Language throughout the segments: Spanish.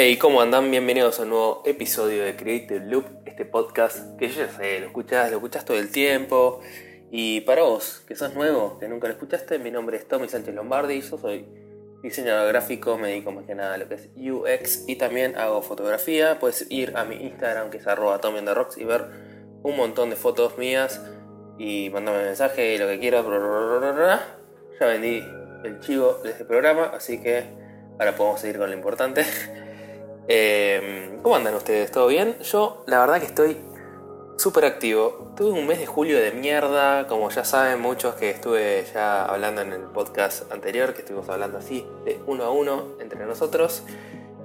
Hey, ¿cómo andan? Bienvenidos a un nuevo episodio de Creative Loop, este podcast que yo ya sé, lo escuchás, lo escuchás todo el tiempo. Y para vos, que sos nuevo, que nunca lo escuchaste, mi nombre es Tommy Sánchez Lombardi, yo soy diseñador gráfico, me dedico más que nada a lo que es UX y también hago fotografía. Puedes ir a mi Instagram que es arroba Tommy Rocks y ver un montón de fotos mías y mandarme mensaje y lo que quieras. Ya vendí el chivo de este programa, así que ahora podemos seguir con lo importante. Em, ¿Cómo andan ustedes? ¿Todo bien? Yo la verdad que estoy súper activo. Tuve un mes de julio de mierda, como ya saben muchos que estuve ya hablando en el podcast anterior, que estuvimos hablando así, de uno a uno entre nosotros.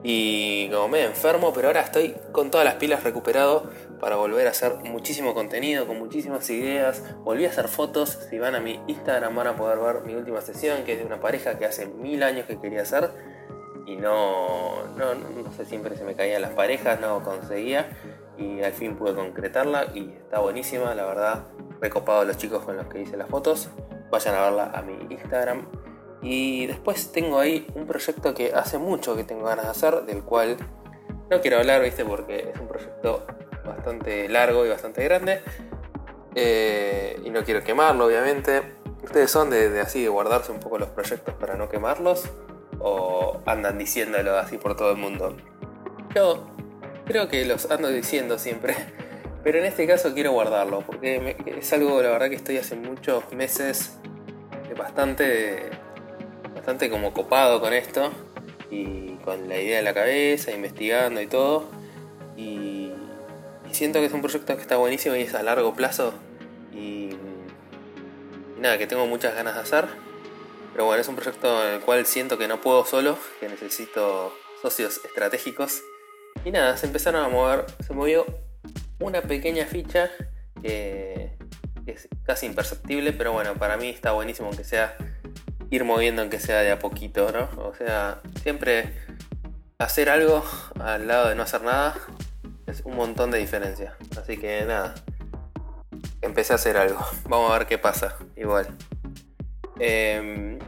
Y como medio enfermo, pero ahora estoy con todas las pilas recuperado para volver a hacer muchísimo contenido, con muchísimas ideas. Volví a hacer fotos, si van a mi Instagram van a poder ver mi última sesión, que es de una pareja que hace mil años que quería hacer y no, no, no sé, siempre se me caían las parejas, no conseguía y al fin pude concretarla y está buenísima, la verdad, recopado los chicos con los que hice las fotos, vayan a verla a mi Instagram. Y después tengo ahí un proyecto que hace mucho que tengo ganas de hacer, del cual no quiero hablar, viste, porque es un proyecto bastante largo y bastante grande eh, y no quiero quemarlo, obviamente. Ustedes son de, de así, de guardarse un poco los proyectos para no quemarlos o andan diciéndolo así por todo el mundo? Yo creo que los ando diciendo siempre, pero en este caso quiero guardarlo porque es algo, la verdad, que estoy hace muchos meses bastante, bastante como copado con esto y con la idea en la cabeza, investigando y todo. Y, y siento que es un proyecto que está buenísimo y es a largo plazo. Y nada, que tengo muchas ganas de hacer. Pero bueno, es un proyecto en el cual siento que no puedo solo, que necesito socios estratégicos. Y nada, se empezaron a mover, se movió una pequeña ficha que, es casi imperceptible, pero bueno, para mí está buenísimo aunque sea ir moviendo aunque sea de a poquito, ¿no? O sea, siempre hacer algo al lado de no hacer nada es un montón de diferencia. Así que nada, empecé a hacer algo. Vamos a ver qué pasa, igual. Em,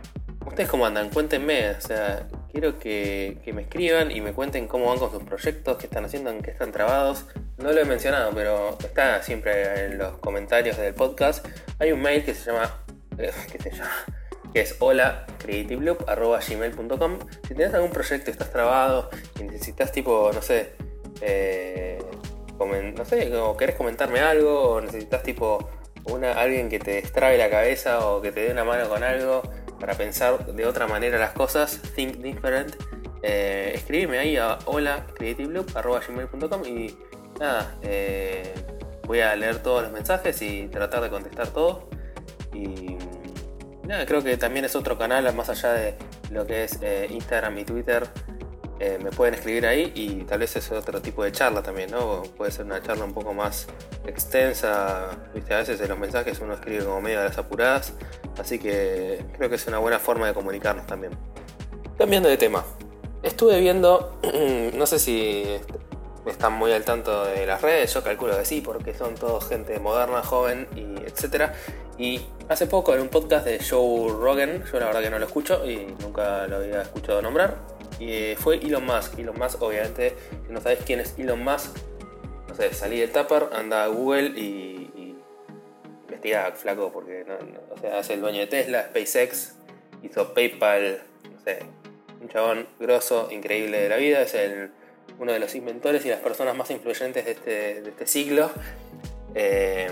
¿Ustedes cómo andan? Cuéntenme, o sea, quiero que, me escriban y me cuenten cómo van con sus proyectos, qué están haciendo, en qué están trabados. No lo he mencionado, pero está siempre en los comentarios del podcast. Hay un mail que se llama, eh, ¿qué se llama? que es hola gmail.com Si tienes algún proyecto, estás trabado y necesitas tipo, no sé, eh, no sé, o querés comentarme algo, o necesitas tipo una, alguien que te destrabe la cabeza o que te dé una mano con algo para pensar de otra manera las cosas, think different, eh, ahí a hola gmail.com y nada, eh, voy a leer todos los mensajes y tratar de contestar todo. Y nada, creo que también es otro canal más allá de lo que es eh, Instagram y Twitter eh, me pueden escribir ahí y tal vez es otro tipo de charla también, ¿no? Puede ser una charla un poco más extensa, ¿viste? a veces en los mensajes uno escribe como medio de las apuradas, así que creo que es una buena forma de comunicarnos también. Cambiando de tema, estuve viendo, no sé si están muy al tanto de las redes, yo calculo que sí, porque son todos gente moderna, joven y etcétera. Y hace poco en un podcast de Joe Rogan, yo la verdad que no lo escucho y nunca lo había escuchado nombrar, eh, fue Elon Musk. Elon Musk, obviamente, si no sabes quién es Elon Musk, no sé, salí del Tupper, anda a Google y, y investiga, flaco, porque no, o sea, hace el dueño de Tesla, SpaceX, hizo PayPal, no sé, un chabón grosso, increíble de la vida, es el, uno de los inventores y las personas más influyentes de este, este siglo. Eh,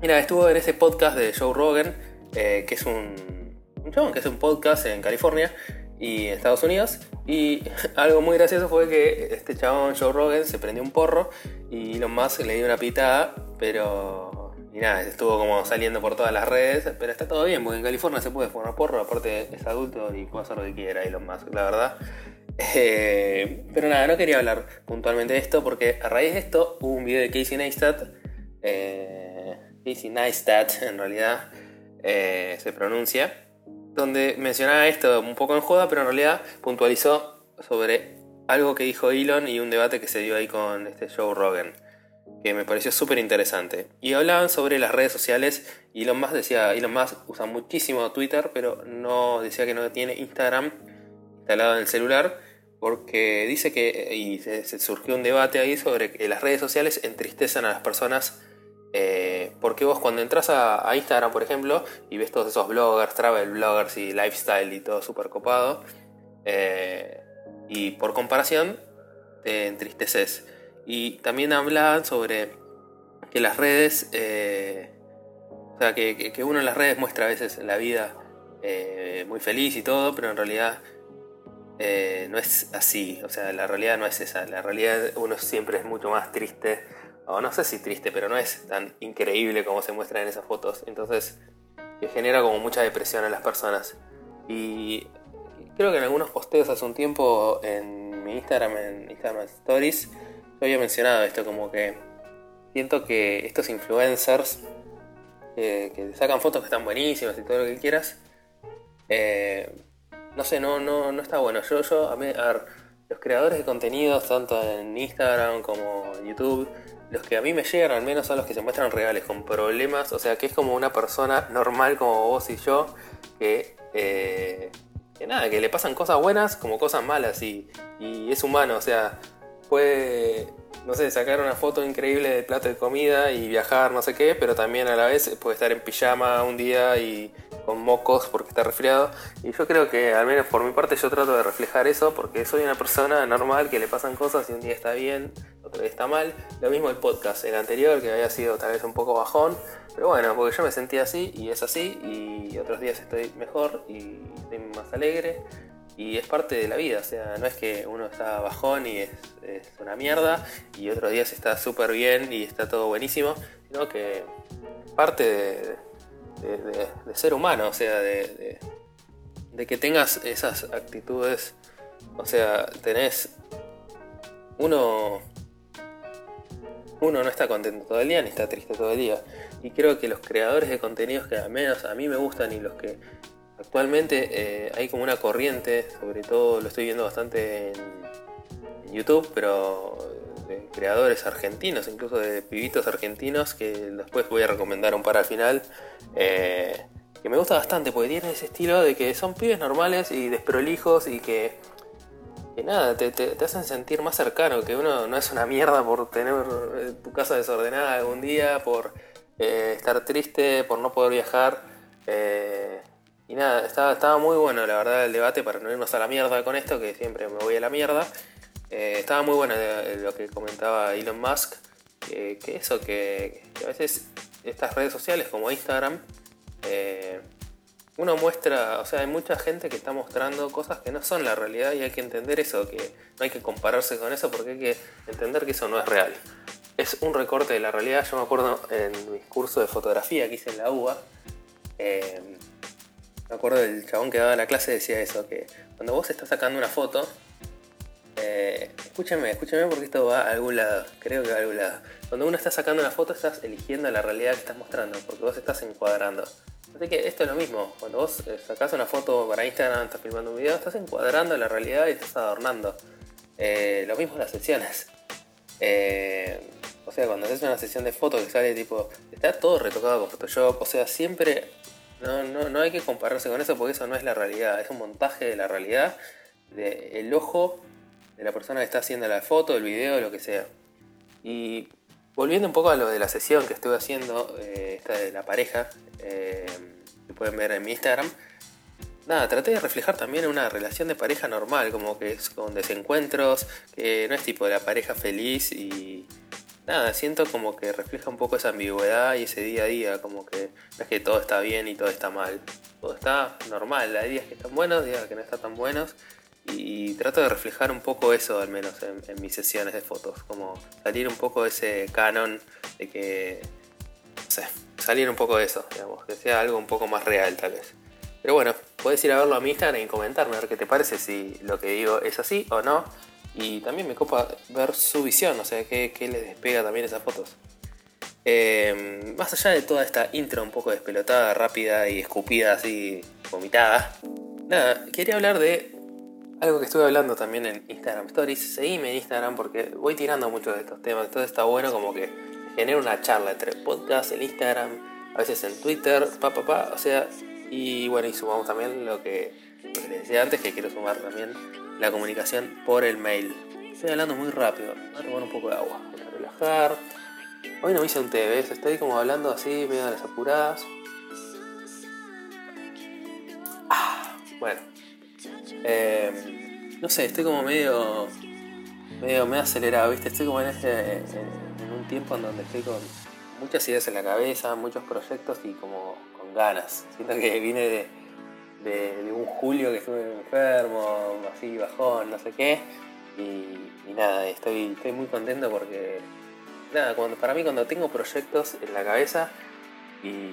mira, estuvo en ese podcast de Joe Rogan, eh, que es un, un chabón que es un podcast en California y Estados Unidos. Y algo muy gracioso fue que este chabón, Joe Rogan, se prendió un porro y Elon Musk le dio una pitada, pero. Y nada, estuvo como saliendo por todas las redes, pero está todo bien, porque en California se puede fumar porro, aparte es adulto y puede hacer lo que quiera Elon Musk, la verdad. Eh, pero nada, no quería hablar puntualmente de esto, porque a raíz de esto hubo un video de Casey Neistat, eh, Casey Neistat en realidad eh, se pronuncia, donde mencionaba esto un poco en joda, pero en realidad puntualizó sobre algo que dijo Elon y un debate que se dio ahí con este Joe Rogan, que me pareció súper interesante. Y hablaban sobre las redes sociales Elon Musk decía, Elon Musk usa muchísimo Twitter, pero no decía que no tiene Instagram instalado en el celular, porque dice que, y se, surgió un debate ahí sobre que las redes sociales entristecen a las personas. Eh, porque vos cuando entras a, Instagram, por ejemplo, y ves todos esos bloggers, travel bloggers y lifestyle y todo súper copado, eh, y por comparación te entristeces. Y también hablan sobre que las redes, eh, o sea, que, uno en las redes muestra a veces la vida muy feliz y todo, pero en realidad no es así, o sea, la realidad no es esa, la realidad uno siempre es mucho más triste, o no sé si triste, pero no es tan increíble como se muestra en esas fotos, entonces que genera como mucha depresión en las personas. Y creo que en algunos posteos hace un tiempo en mi Instagram, en Instagram Stories, yo había mencionado esto, como que siento que estos influencers que, que sacan fotos que están buenísimas y todo lo que quieras, eh, no sé, no, no, no está bueno. Yo, yo, a, ver, los creadores de contenidos, tanto en Instagram como en YouTube, los que a mí me llegan al menos son los que se muestran reales, con problemas, o sea, que es como una persona normal como vos y yo, que, eh, que nada, que le pasan cosas buenas como cosas malas y, y es humano, o sea, puede, no sé, sacar una foto increíble de plato de comida y viajar, no sé qué, pero también a la vez puede estar en pijama un día y con mocos porque está resfriado. Y yo creo que, al menos por mi parte, yo trato de reflejar eso porque soy una persona normal que le pasan cosas y un día está bien, otro día está mal. Lo mismo el podcast, el anterior, que había sido tal vez un poco bajón. Pero bueno, porque yo me sentía así y es así. Y otros días estoy mejor y estoy más alegre. Y es parte de la vida, o sea, no es que uno está bajón y es, una mierda y otros días está súper bien y está todo buenísimo, sino que parte de, de, ser humano, o sea, de, que tengas esas actitudes, o sea, tenés uno uno no está contento todo el día ni está triste todo el día. Y creo que los creadores de contenidos que al menos a mí me gustan y los que actualmente eh, hay como una corriente, sobre todo lo estoy viendo bastante en YouTube, pero creadores argentinos, incluso de pibitos argentinos, que después voy a recomendar un par al final, eh, que me gusta bastante, porque tiene ese estilo de que son pibes normales y desprolijos y que, que nada, te, hacen sentir más cercano, que uno no es una mierda por tener eh, tu casa desordenada algún día, por eh, estar triste, por no poder viajar. y nada, estaba, estaba muy bueno la verdad el debate para no irnos a la mierda con esto, que siempre me voy a la mierda. Eh, estaba muy bueno lo que comentaba Elon Musk, que eso, que, a veces estas redes sociales como Instagram, eh, uno muestra, o sea, hay mucha gente que está mostrando cosas que no son la realidad y hay que entender eso, que no hay que compararse con eso porque hay que entender que eso no es real. Es un recorte de la realidad, yo me acuerdo en mi curso de fotografía que hice en la UBA, eh, me acuerdo del chabón que daba la clase decía eso, que cuando vos estás sacando una foto, eh, escúchame, escúchame porque esto va a algún lado. Creo que va a algún lado. Cuando uno está sacando una foto, estás eligiendo la realidad que estás mostrando, porque vos estás encuadrando. Así que esto es lo mismo. Cuando vos eh, sacás una foto para Instagram, estás filmando un video, estás encuadrando la realidad y estás adornando. Eh, lo mismo las sesiones. o sea, cuando haces una sesión de fotos que sale tipo, está todo retocado con Photoshop, o sea, siempre no, no, no hay que compararse con eso porque eso no es la realidad, es un montaje de la realidad, de el ojo de la persona que está haciendo la foto, el video, lo que sea. Y volviendo un poco a lo de la sesión que estuve haciendo, eh, esta de la pareja, eh, que pueden ver en mi Instagram, nada, traté de reflejar también una relación de pareja normal, como que es con desencuentros, que no es tipo de la pareja feliz y nada, siento como que refleja un poco esa ambigüedad y ese día a día, como que no es que todo está bien y todo está mal, todo está normal, hay días que están buenos, días que no están tan buenos y trato de reflejar un poco eso al menos en, mis sesiones de fotos, como salir un poco de ese canon de que, no sé, salir un poco de eso, digamos, que sea algo un poco más real tal vez. Pero bueno, puedes ir a verlo a mi Instagram y comentarme a ver qué te parece, si lo que digo es así o no. Y también me copa ver su visión, o sea, qué, qué les despega también esas fotos. Eh, más allá de toda esta intro un poco despelotada, rápida y escupida así, vomitada, nada, quería hablar de algo que estuve hablando también en Instagram Stories, seguime en Instagram porque voy tirando mucho de estos temas, entonces está bueno como que genera una charla entre podcast, en Instagram, a veces en Twitter, pa pa pa, o sea, y bueno, y sumamos también lo que lo que les decía antes, que quiero sumar también la comunicación por el mail. Estoy hablando muy rápido, voy a tomar un poco de agua, voy a relajar. Hoy no me hice un ¿ves? Estoy como hablando así, medio de las apuradas. Ah, bueno. Eh, no sé, estoy como medio, medio, medio acelerado, ¿viste? Estoy como en, ese, en un tiempo en donde estoy con muchas ideas en la cabeza, muchos proyectos y como con ganas. Siento que vine de, un julio que estuve enfermo, así bajón, no sé qué. Y, nada, estoy, estoy muy contento porque, nada, cuando, para mí cuando tengo proyectos en la cabeza y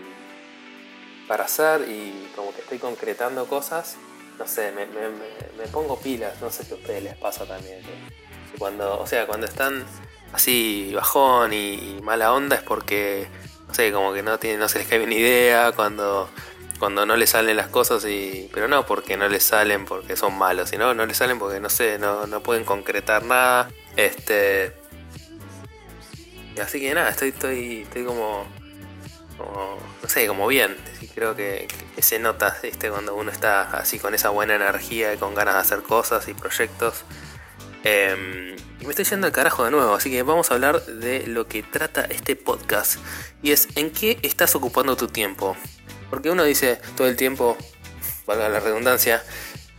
para hacer y como que estoy concretando cosas, no sé, me, pongo pilas, no sé si a ustedes les pasa también. cuando, o sea, cuando están así bajón y, mala onda es porque, no sé, como que no, tiene, no se les cae bien idea, cuando, cuando no les salen las cosas, y, pero no porque no les salen porque son malos, sino no les salen porque, no sé, no, no pueden concretar nada. Este... Así que nada, estoy, estoy, estoy como, como, no sé, como bien. Creo que, se nota ¿viste? cuando uno está así con esa buena energía y con ganas de hacer cosas y proyectos. Em, y me estoy yendo al carajo de nuevo, así que vamos a hablar de lo que trata este podcast. Y es en qué estás ocupando tu tiempo. Porque uno dice todo el tiempo, valga la redundancia,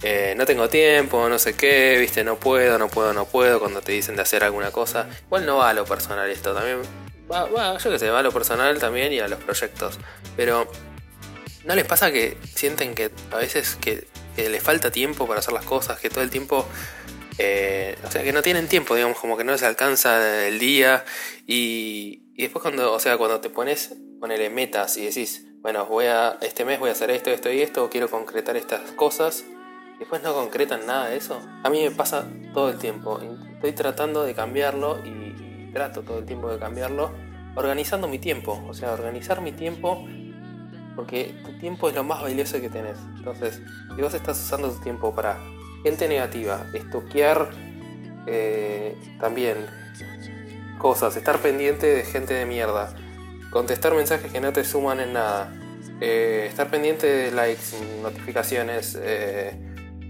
eh, no tengo tiempo, no sé qué, viste, no puedo, no puedo, no puedo, cuando te dicen de hacer alguna cosa. Igual no va a lo personal esto, también va, va yo que sé, va a lo personal también y a los proyectos. Pero, ¿no les pasa que sienten que a veces que, les falta tiempo para hacer las cosas, que todo el tiempo eh, o sea, que no tienen tiempo, digamos, como que no les alcanza el día. Y, después cuando, o sea, cuando te pones, ponele metas y decís, bueno, voy a, este mes voy a hacer esto, esto y esto, quiero concretar estas cosas, y después no concretan nada de eso. A mí me pasa todo el tiempo. Estoy tratando de cambiarlo y, trato todo el tiempo de cambiarlo, organizando mi tiempo. O sea, organizar mi tiempo porque tu tiempo es lo más valioso que tenés. Entonces, si vos estás usando tu tiempo para Gente negativa, estoquear eh, también cosas, estar pendiente de gente de mierda, contestar mensajes que no te suman en nada, eh, estar pendiente de likes, notificaciones, eh,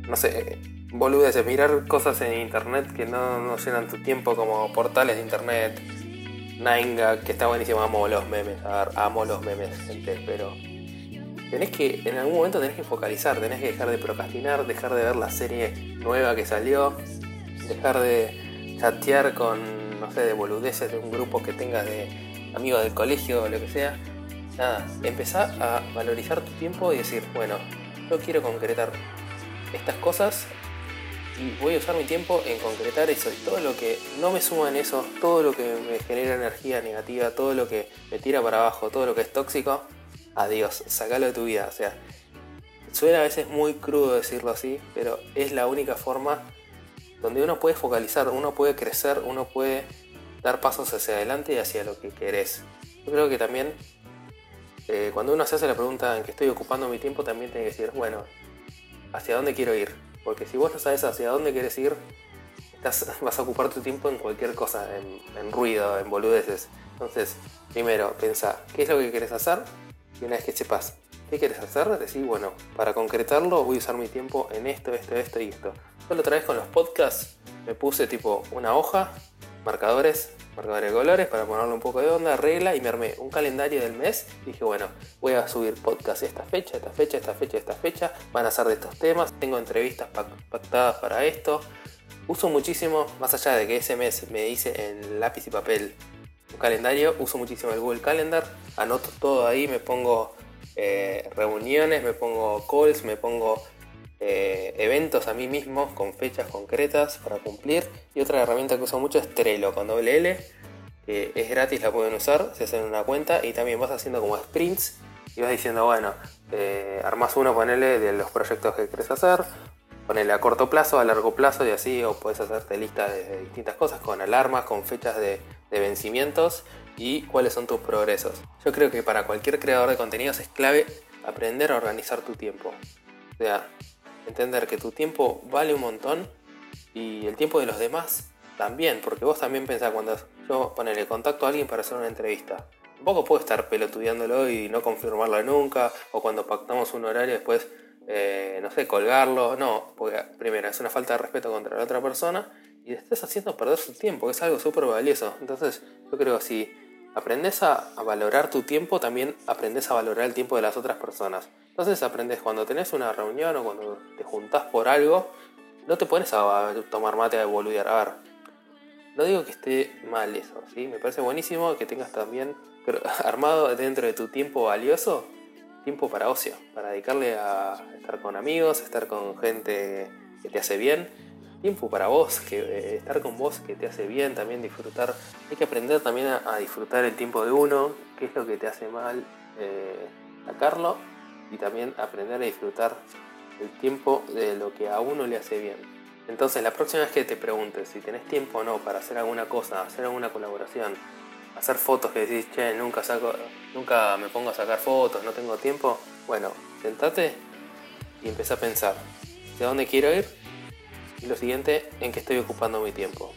no sé, boludeces, mirar cosas en internet que no, no llenan tu tiempo como portales de internet, Nainga, que está buenísimo, amo los memes, amo los memes, gente, pero tenés que, en algún momento tenés que focalizar, tenés que dejar de procrastinar, dejar de ver la serie nueva que salió, dejar de chatear con, no sé, de boludeces de un grupo que tengas de amigos del colegio o lo que sea. Nada, empezá a valorizar tu tiempo y decir, bueno, yo quiero concretar estas cosas y voy a usar mi tiempo en concretar eso. Y todo lo que no me suma en eso, todo lo que me genera energía negativa, todo lo que me tira para abajo, todo lo que es tóxico, adiós, sacalo de tu vida. O sea, suena a veces muy crudo decirlo así, pero es la única forma donde uno puede focalizar, uno puede crecer, uno puede dar pasos hacia adelante y hacia lo que querés. Yo creo que también eh, cuando uno se hace la pregunta en que estoy ocupando mi tiempo, también tiene que decir, bueno, ¿hacia dónde quiero ir? Porque si vos no sabes hacia dónde quieres ir, estás, vas a ocupar tu tiempo en cualquier cosa, en, ruido, en boludeces. Entonces, primero, piensa, ¿qué es lo que quieres hacer? Y una vez que sepas qué quieres hacer, decir, bueno, para concretarlo voy a usar mi tiempo en esto, esto, esto y esto. Yo la otra vez con los podcasts me puse tipo una hoja, marcadores, marcadores de colores para ponerle un poco de onda, regla y me armé un calendario del mes dije, bueno, voy a subir podcast esta fecha, esta fecha, esta fecha, esta fecha, van a ser de estos temas, tengo entrevistas pactadas para esto. Uso muchísimo, más allá de que ese mes me hice en lápiz y papel calendario, uso muchísimo el Google Calendar, anoto todo ahí, me pongo eh, reuniones, me pongo calls, me pongo eh, eventos a mí mismo con fechas concretas para cumplir. Y otra herramienta que uso mucho es Trello con doble L, que es gratis, la pueden usar, se hacen una cuenta y también vas haciendo como sprints y vas diciendo, bueno, eh, armas uno, ponele de los proyectos que querés hacer, ponele a corto plazo, a largo plazo y así, o puedes hacerte lista de distintas cosas con alarmas, con fechas de de vencimientos y cuáles son tus progresos. Yo creo que para cualquier creador de contenidos es clave aprender a organizar tu tiempo. O sea, entender que tu tiempo vale un montón y el tiempo de los demás también, porque vos también pensás cuando yo ponele contacto a alguien para hacer una entrevista. Tampoco puedo estar pelotudeándolo y no confirmarlo nunca, o cuando pactamos un horario después eh, no sé, colgarlo. No, porque primero es una falta de respeto contra la otra persona y te estás haciendo perder su tiempo, que es algo súper valioso. Entonces, yo creo que si aprendes a, valorar tu tiempo, también aprendes a valorar el tiempo de las otras personas. Entonces, aprendes cuando tenés una reunión o cuando te juntás por algo, no te pones a tomar mate a boludear. A ver, no digo que esté mal eso, ¿sí? Me parece buenísimo que tengas también armado dentro de tu tiempo valioso, tiempo para ocio, para dedicarle a estar con amigos, estar con gente que te hace bien, tiempo para vos, que eh, estar con vos que te hace bien, también disfrutar. Hay que aprender también a, disfrutar el tiempo de uno, qué es lo que te hace mal, eh, sacarlo y también aprender a disfrutar el tiempo de lo que a uno le hace bien. Entonces, la próxima vez que te preguntes si tenés tiempo o no para hacer alguna cosa, hacer alguna colaboración, hacer fotos que decís, che, nunca, saco, nunca me pongo a sacar fotos, no tengo tiempo, bueno, sentate y empecé a pensar, ¿de dónde quiero ir? Y lo siguiente, en qué estoy ocupando mi tiempo.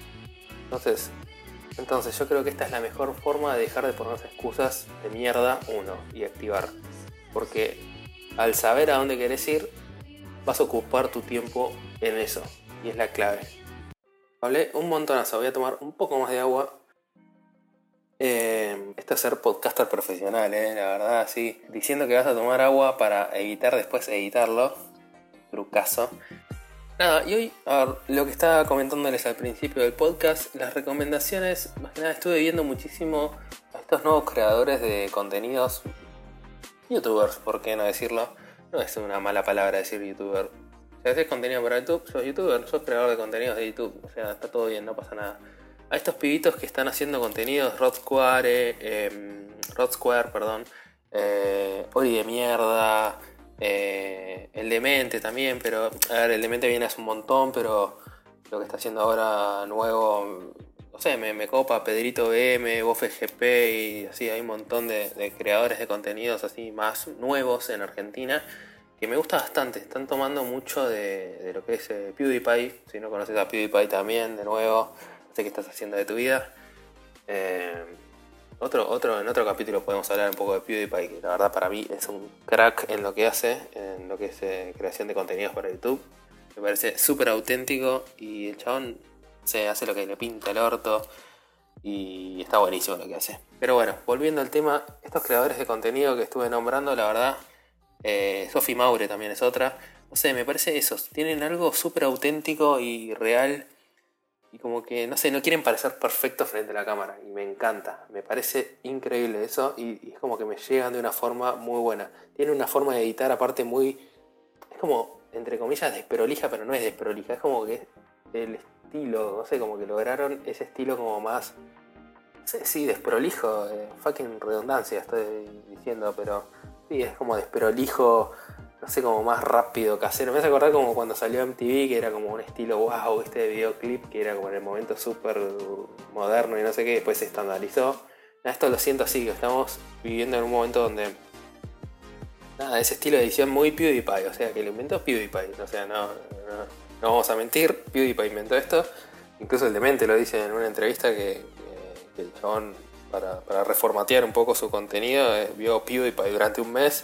Entonces, entonces yo creo que esta es la mejor forma de dejar de ponerse excusas de mierda, uno, y activar. Porque al saber a dónde querés ir, vas a ocupar tu tiempo en eso. Y es la clave. Hablé un montonazo, voy a tomar un poco más de agua. Eh, esto es ser podcaster profesional, eh, la verdad, sí. Diciendo que vas a tomar agua para evitar después editarlo. Trucazo. Nada, y hoy, ver, lo que estaba comentándoles al principio del podcast, las recomendaciones, más que nada estuve viendo muchísimo a estos nuevos creadores de contenidos, youtubers, por qué no decirlo, no es una mala palabra decir youtuber. Si haces contenido para YouTube, sos youtuber, sos creador de contenidos de YouTube. O sea, está todo bien, no pasa nada. A estos pibitos que están haciendo contenidos, Rod Square, eh, Rod Square, perdón, eh, de mierda, eh, el Demente también, pero el Demente viene hace un montón, pero lo que está haciendo ahora nuevo, no sé, me, copa Pedrito BM, GP y así, hay un montón de, creadores de contenidos así más nuevos en Argentina que me gusta bastante. Están tomando mucho de, lo que es eh, PewDiePie. Si no conoces a PewDiePie también, de nuevo, sé qué estás haciendo de tu vida. Eh, otro, otro, en otro capítulo podemos hablar un poco de PewDiePie, que la verdad para mí es un crack en lo que hace, en lo que es eh, creación de contenidos para YouTube. Me parece súper auténtico y el chabón se hace lo que le pinta el orto y está buenísimo lo que hace. Pero bueno, volviendo al tema, estos creadores de contenido que estuve nombrando, la verdad, eh, Sophie Maure también es otra. No sé, me parece eso, tienen algo súper auténtico y real y como que, no sé, no quieren parecer perfectos frente a la cámara. Y me encanta, me parece increíble eso. Y, es como que me llegan de una forma muy buena. Tiene una forma de editar aparte muy, es como, entre comillas, desprolija, pero no es desprolija, es como que el estilo, no sé, como que lograron ese estilo como más, no sé, sí, desprolijo, eh, fucking redundancia estoy diciendo, pero sí, es como desprolijo, no sé, como más rápido, casero. Me hace acordar como cuando salió MTV, que era como un estilo wow, este videoclip, que era como en el momento súper moderno y no sé qué, después se estandarizó. Esto lo siento así, que estamos viviendo en un momento donde nada, ese estilo de edición muy PewDiePie, o sea, que lo inventó PewDiePie, o sea, no, vamos a mentir, PewDiePie inventó esto. Incluso el demente lo dice en una entrevista que, el chabón, para, reformatear un poco su contenido, eh, vio PewDiePie durante un mes.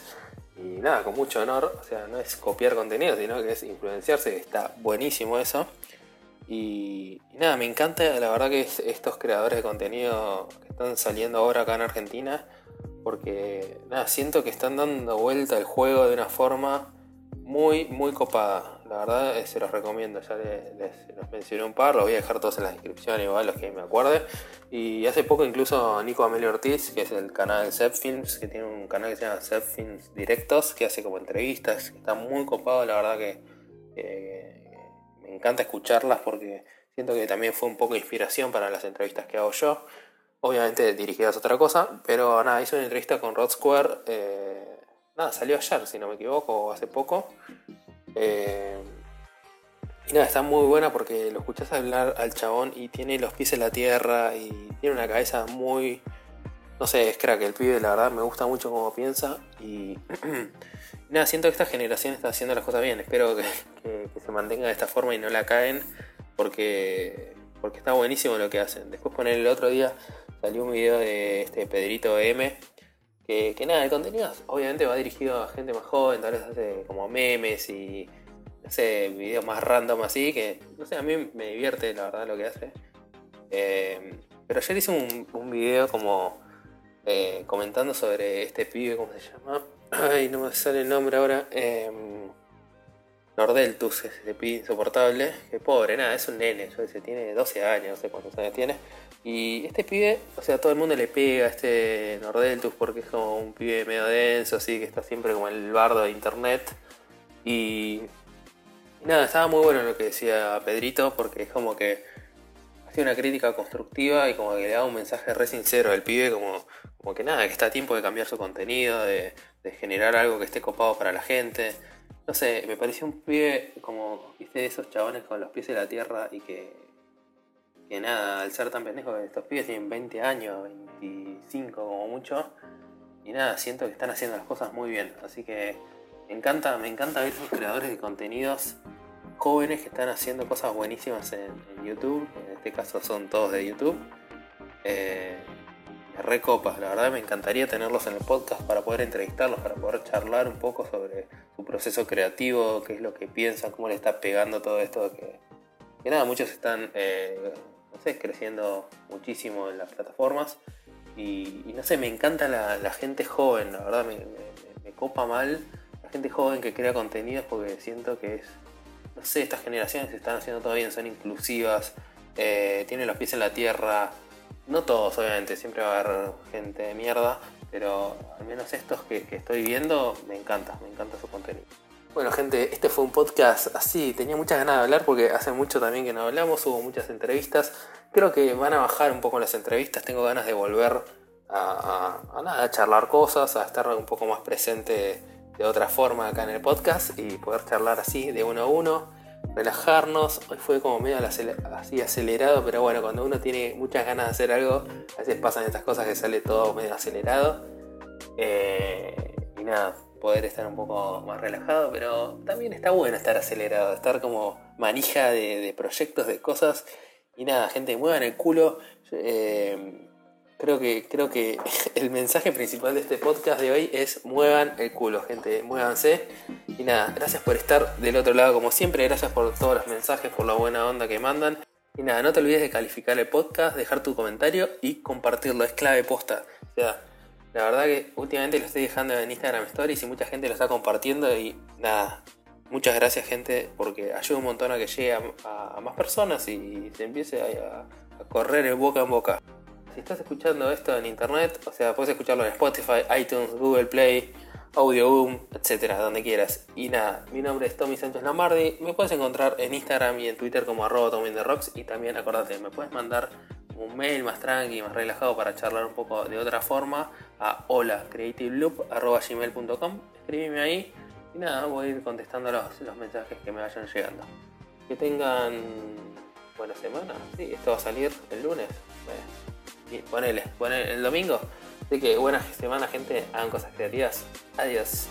Y nada, con mucho honor, o sea, no es copiar contenido, sino que es influenciarse, está buenísimo eso. Y, nada, me encanta la verdad que estos creadores de contenido que están saliendo ahora acá en Argentina, porque nada, siento que están dando vuelta el juego de una forma muy, muy copada. La verdad se los recomiendo, ya les, mencioné un par, los voy a dejar todos en la descripción igual, los que me acuerde. Y hace poco incluso Nico Amelio Ortiz, que es el canal de Films, que tiene un canal que se llama Films Directos, que hace como entrevistas, está muy copado, la verdad que me encanta escucharlas porque siento que también fue un poco de inspiración para las entrevistas que hago yo. Obviamente dirigidas a otra cosa, pero nada, hice una entrevista con Rod Square. Eh, nada, salió ayer, si no me equivoco, hace poco. Eh, y nada, está muy buena porque lo escuchás hablar al chabón y tiene los pies en la tierra y tiene una cabeza muy. No sé, es crack, el pibe, la verdad, me gusta mucho cómo piensa. Y, nada, siento que esta generación está haciendo las cosas bien. Espero que, se mantenga de esta forma y no la caen porque, porque está buenísimo lo que hacen. Después, poner el otro día, salió un video de este Pedrito M Que, nada, el contenido obviamente va dirigido a gente más joven, tal vez hace como memes y no sé, videos más random así, que no sé, a mí me divierte la verdad lo que hace. Eh, pero ayer hice un, un video como eh, comentando sobre este pibe, ¿cómo se llama? Ay, no me sale el nombre ahora. Eh, Nordeltus, ese pibe insoportable. Que pobre, nada, es un nene, yo sé, tiene 12 años, no sé cuántos años tiene. Y este pibe, o sea, todo el mundo le pega a este Nordeltus porque es como un pibe medio denso, así que está siempre como el bardo de internet. Y, y nada, estaba muy bueno lo que decía Pedrito porque es como que hacía una crítica constructiva y como que le daba un mensaje re sincero al pibe, como, como que nada, que está a tiempo de cambiar su contenido, de, de generar algo que esté copado para la gente. No sé, me pareció un pibe como, viste, esos chabones con los pies en la tierra y que, que nada, al ser tan pendejo, estos pibes tienen 20 años, 25 como mucho, y nada, siento que están haciendo las cosas muy bien. Así que me encanta, me encanta ver esos creadores de contenidos jóvenes que están haciendo cosas buenísimas en, YouTube, en este caso son todos de YouTube. Eh, me recopa, la verdad me encantaría tenerlos en el podcast para poder entrevistarlos, para poder charlar un poco sobre su proceso creativo, qué es lo que piensan, cómo le está pegando todo esto que, que nada, muchos están eh, no sé, creciendo muchísimo en las plataformas y, no sé, me encanta la, gente joven, la verdad me, copa mal la gente joven que crea contenidos porque siento que es no sé, estas generaciones se están haciendo todo bien, son inclusivas, eh, tienen los pies en la tierra. No todos, obviamente, siempre va a haber gente de mierda, pero al menos estos que estoy viendo me encanta, me encanta su contenido. Bueno, gente, este fue un podcast así, tenía muchas ganas de hablar porque hace mucho también que no hablamos, hubo muchas entrevistas. Creo que van a bajar un poco las entrevistas, tengo ganas de volver a, nada, a charlar cosas, a estar un poco más presente de otra forma acá en el podcast y poder charlar así de uno a uno, relajarnos. Hoy fue como medio así acelerado, pero bueno, cuando uno tiene muchas ganas de hacer algo, a veces pasan estas cosas que sale todo medio acelerado. Eh, y nada, poder estar un poco más relajado, pero también está bueno estar acelerado, estar como manija de, proyectos, de cosas. Y nada, gente, muevan el culo. Eh, Creo que, creo que el mensaje principal de este podcast de hoy es muevan el culo, gente, muévanse. Y nada, gracias por estar del otro lado como siempre, gracias por todos los mensajes, por la buena onda que mandan. Y nada, no te olvides de calificar el podcast, dejar tu comentario y compartirlo, es clave posta. O la verdad que últimamente lo estoy dejando en Instagram Stories y mucha gente lo está compartiendo y nada, muchas gracias gente porque ayuda un montón a que llegue a, más personas y se empiece a, correr el boca en boca si estás escuchando esto en internet, o sea, puedes escucharlo en Spotify, iTunes, Google Play, Audio Boom, etcétera, donde quieras. Y nada, mi nombre es Tommy Sánchez Lombardi. Me puedes encontrar en Instagram y en Twitter como arroba Tommy the Rocks. Y también acordate, me puedes mandar un mail más tranqui, más relajado para charlar un poco de otra forma a hola gmail.com. Escríbeme ahí y nada, voy a ir contestando los, los mensajes que me vayan llegando. Que tengan buena semana. Sí, esto va a salir el lunes. Bueno y ponele, ponele el domingo. Así que buena semana, gente. Hagan cosas creativas. Adiós.